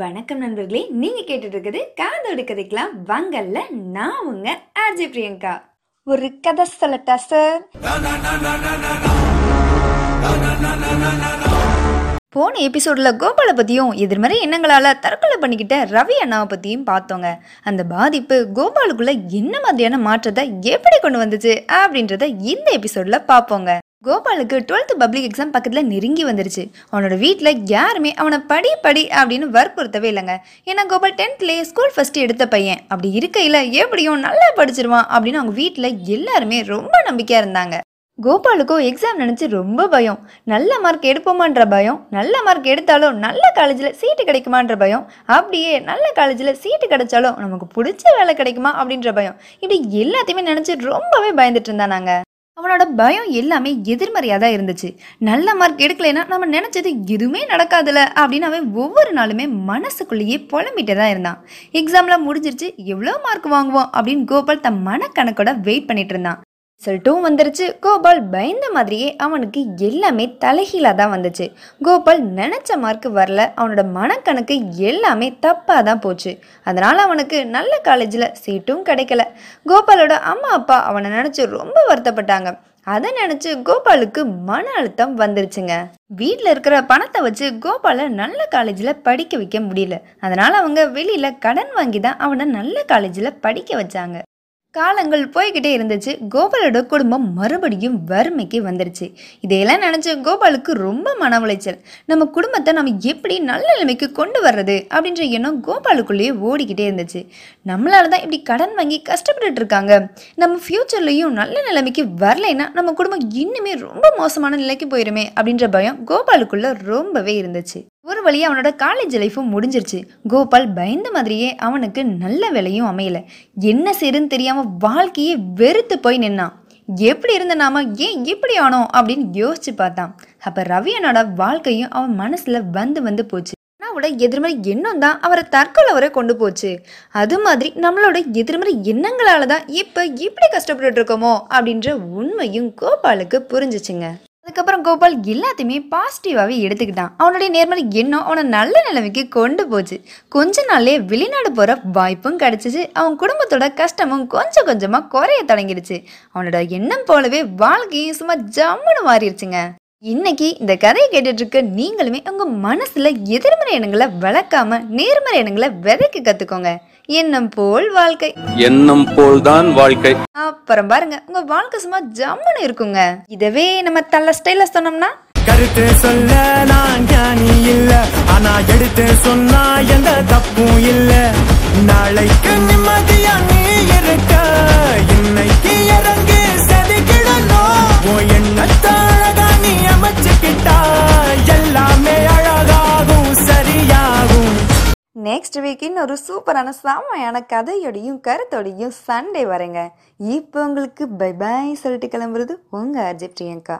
வணக்கம் நண்பர்களே நீங்க கேட்டுட்டு இருக்குது காதோடு கதைக்கலாம். வங்கல்ல நான் உங்க ஆர்ஜே பிரியங்கா. ஒரு கதை சொல்லட்டா சார் போன எபிசோட்ல கோபாலை பத்தியும் எதிர்மறை எண்ணங்களால தற்கொலை பண்ணிக்கிட்ட ரவி அண்ணாவை பத்தியும் பார்த்தோங்க. அந்த பாதிப்பு கோபாலுக்குள்ள என்ன மாதிரியான மாற்றத்தை எப்படி கொண்டு வந்துச்சு அப்படின்றத இந்த எபிசோட்ல பார்ப்போங்க. கோபாலுக்கு டுவெல்த்து பப்ளிக் எக்ஸாம் பக்கத்தில் நெருங்கி வந்துருச்சு. அவனோட வீட்டில் யாருமே அவனை படி படி அப்படின்னு வற்புறுத்தவே இல்லைங்க. ஏன்னா கோபால் டென்த்லேயே ஸ்கூல் ஃபஸ்ட்டு எடுத்த பையன். அப்படி இருக்கையில் எப்படியும் நல்லா படிச்சிருவான் அப்படின்னு அவங்க வீட்டில் எல்லாருமே ரொம்ப நம்பிக்கையாக இருந்தாங்க. கோபாலுக்கும் எக்ஸாம் நினச்சி ரொம்ப பயம். நல்ல மார்க் எடுப்போமான்ற பயம். நல்ல மார்க் எடுத்தாலும் நல்ல காலேஜில் சீட்டு கிடைக்குமான்ற பயம். அப்படியே நல்ல காலேஜில் சீட்டு கிடைச்சாலும் நமக்கு பிடிச்ச வேலை கிடைக்குமா அப்படின்ற பயம். இப்படி எல்லாத்தையுமே நினச்சி ரொம்பவே பயந்துட்டு இருந்தானாங்க. அவனோட பயம் எல்லாமே எதிர்மறையாக தான் இருந்துச்சு. நல்ல மார்க் எடுக்கலைன்னா நம்ம நினச்சது எதுவுமே நடக்காதுல அப்படின்னு அவன் ஒவ்வொரு நாளுமே மனசுக்குள்ளேயே புலம்பிட்டே தான் இருந்தான் எக்ஸாம்லாம் முடிஞ்சிருச்சு எவ்வளோ மார்க் வாங்குவோம் அப்படின்னு கோபால் தன் மனக்கணக்கோட வெயிட் பண்ணிட்டு இருந்தான். ரிசல்ட்டும் வந்துருச்சு. கோபால் பயந்த மாதிரியே அவனுக்கு எல்லாமே தலைகீழாக தான் வந்துச்சு. கோபால் நினச்ச மார்க் வரல. அவனோட மனக்கணக்கு எல்லாமே தப்பாக தான் போச்சு. அதனால் அவனுக்கு நல்ல காலேஜில் சீட்டும் கிடைக்கல. கோபாலோட அம்மா அப்பா அவனை நினச்சி ரொம்ப வருத்தப்பட்டாங்க. அதை நினச்சி கோபாலுக்கு மன அழுத்தம் வந்துருச்சுங்க. வீட்டில் இருக்கிற பணத்தை வச்சு கோபாலை நல்ல காலேஜில் படிக்க வைக்க முடியல. அதனால் அவங்க வெளியில் கடன் வாங்கி தான் அவனை நல்ல காலேஜில் படிக்க வச்சாங்க. காலங்கள் போய்கிட்டே இருந்துச்சு. கோபாலோட குடும்பம் மறுபடியும் வறுமைக்கு வந்துருச்சு. இதையெல்லாம் நினச்சி கோபாலுக்கு ரொம்ப மன உளைச்சல். நம்ம குடும்பத்தை நம்ம எப்படி நல்ல நிலைமைக்கு கொண்டு வர்றது அப்படின்ற எண்ணம் கோபாலுக்குள்ளேயே ஓடிக்கிட்டே இருந்துச்சு. நம்மளால தான் இப்படி கடன் வாங்கி கஷ்டப்பட்டுட்டு இருக்காங்க. நம்ம ஃப்யூச்சர்லேயும் நல்ல நிலைமைக்கு வரலைன்னா நம்ம குடும்பம் இன்னுமே ரொம்ப மோசமான நிலைக்கு போயிருமே அப்படின்ற பயம் கோபாலுக்குள்ளே ரொம்பவே இருந்துச்சு. ஒரு வழியாக அவனோட காலேஜ் லைஃபும் முடிஞ்சிருச்சு. கோபால் பயந்த மாதிரியே அவனுக்கு நல்ல வேலையும் அமையலை. என்ன செய்யுன்னு தெரியாமல் வாழ்க்கையே வெறுத்து போய் நின்னான். எப்படி இருந்த நாம ஏன் இப்படி ஆனோம் அப்படின்னு யோசிச்சு பார்த்தான். அப்ப ரவியனோட வாழ்க்கையும் அவன் மனசில் வந்து வந்து போச்சு. அண்ணாவோட எதிர்மறை எண்ணம் தான் அவரை தற்கொலை வரை கொண்டு போச்சு. அது மாதிரி நம்மளோட எதிர்மறை எண்ணங்களால தான் இப்போ இப்படி கஷ்டப்பட்டுட்டு இருக்கோமோ அப்படின்ற உண்மையும் கோபாலுக்கு புரிஞ்சிச்சுங்க. அதுக்கப்புறம் கோபால் எல்லாத்தையுமே பாசிட்டிவாகவே எடுத்துக்கிட்டான். அவனுடைய நேர்மறை எண்ணம் அவனை நல்ல நிலைமைக்கு கொண்டு போச்சு. கொஞ்ச நாள்லேயே வெளிநாடு போகிற வாய்ப்பும் கிடச்சிச்சு. அவன் குடும்பத்தோட கஷ்டமும் கொஞ்சம் கொஞ்சமாக குறைய தொடங்கிடுச்சு அவனோட எண்ணம் போலவே வாழ்க்கையும் சும்மா ஜம்முன்னு மாறிடுச்சுங்க இன்னைக்கு இந்த கதையை கேட்டுட்டு இருக்க நீங்களுமே உங்க மனசுல எதிர்மறை எண்ணங்களை வளர்க்காம நேர்மறை எண்ணங்களை விதைக்க கத்துக்கோங்க. எண்ணம் போல் வாழ்க்கை. எண்ணம் போல்தான் வாழ்க்கை. அப்புறம் பாருங்க உங்க வாழ்க்கை சும்மா ஜம்முன்னு இருக்குங்க. இதவே நம்ம தள்ள ஸ்டைல சொன்னோம்னா? கருத்து சொல்ல நான் ஞானி இல்ல. ஆனா எடுத்து சொன்னா எந்த தப்பும் இல்ல. நாளைக்கு நெக்ஸ்ட் வீக்கின் ஒரு சூப்பரான செம்மையான கதையோடையும் கருத்தோடையும் சண்டே வரேங்க. இப்போ உங்களுக்கு பை பாய் சொல்லிட்டு கிளம்புறது உங்க அர்ஜி பிரியங்கா.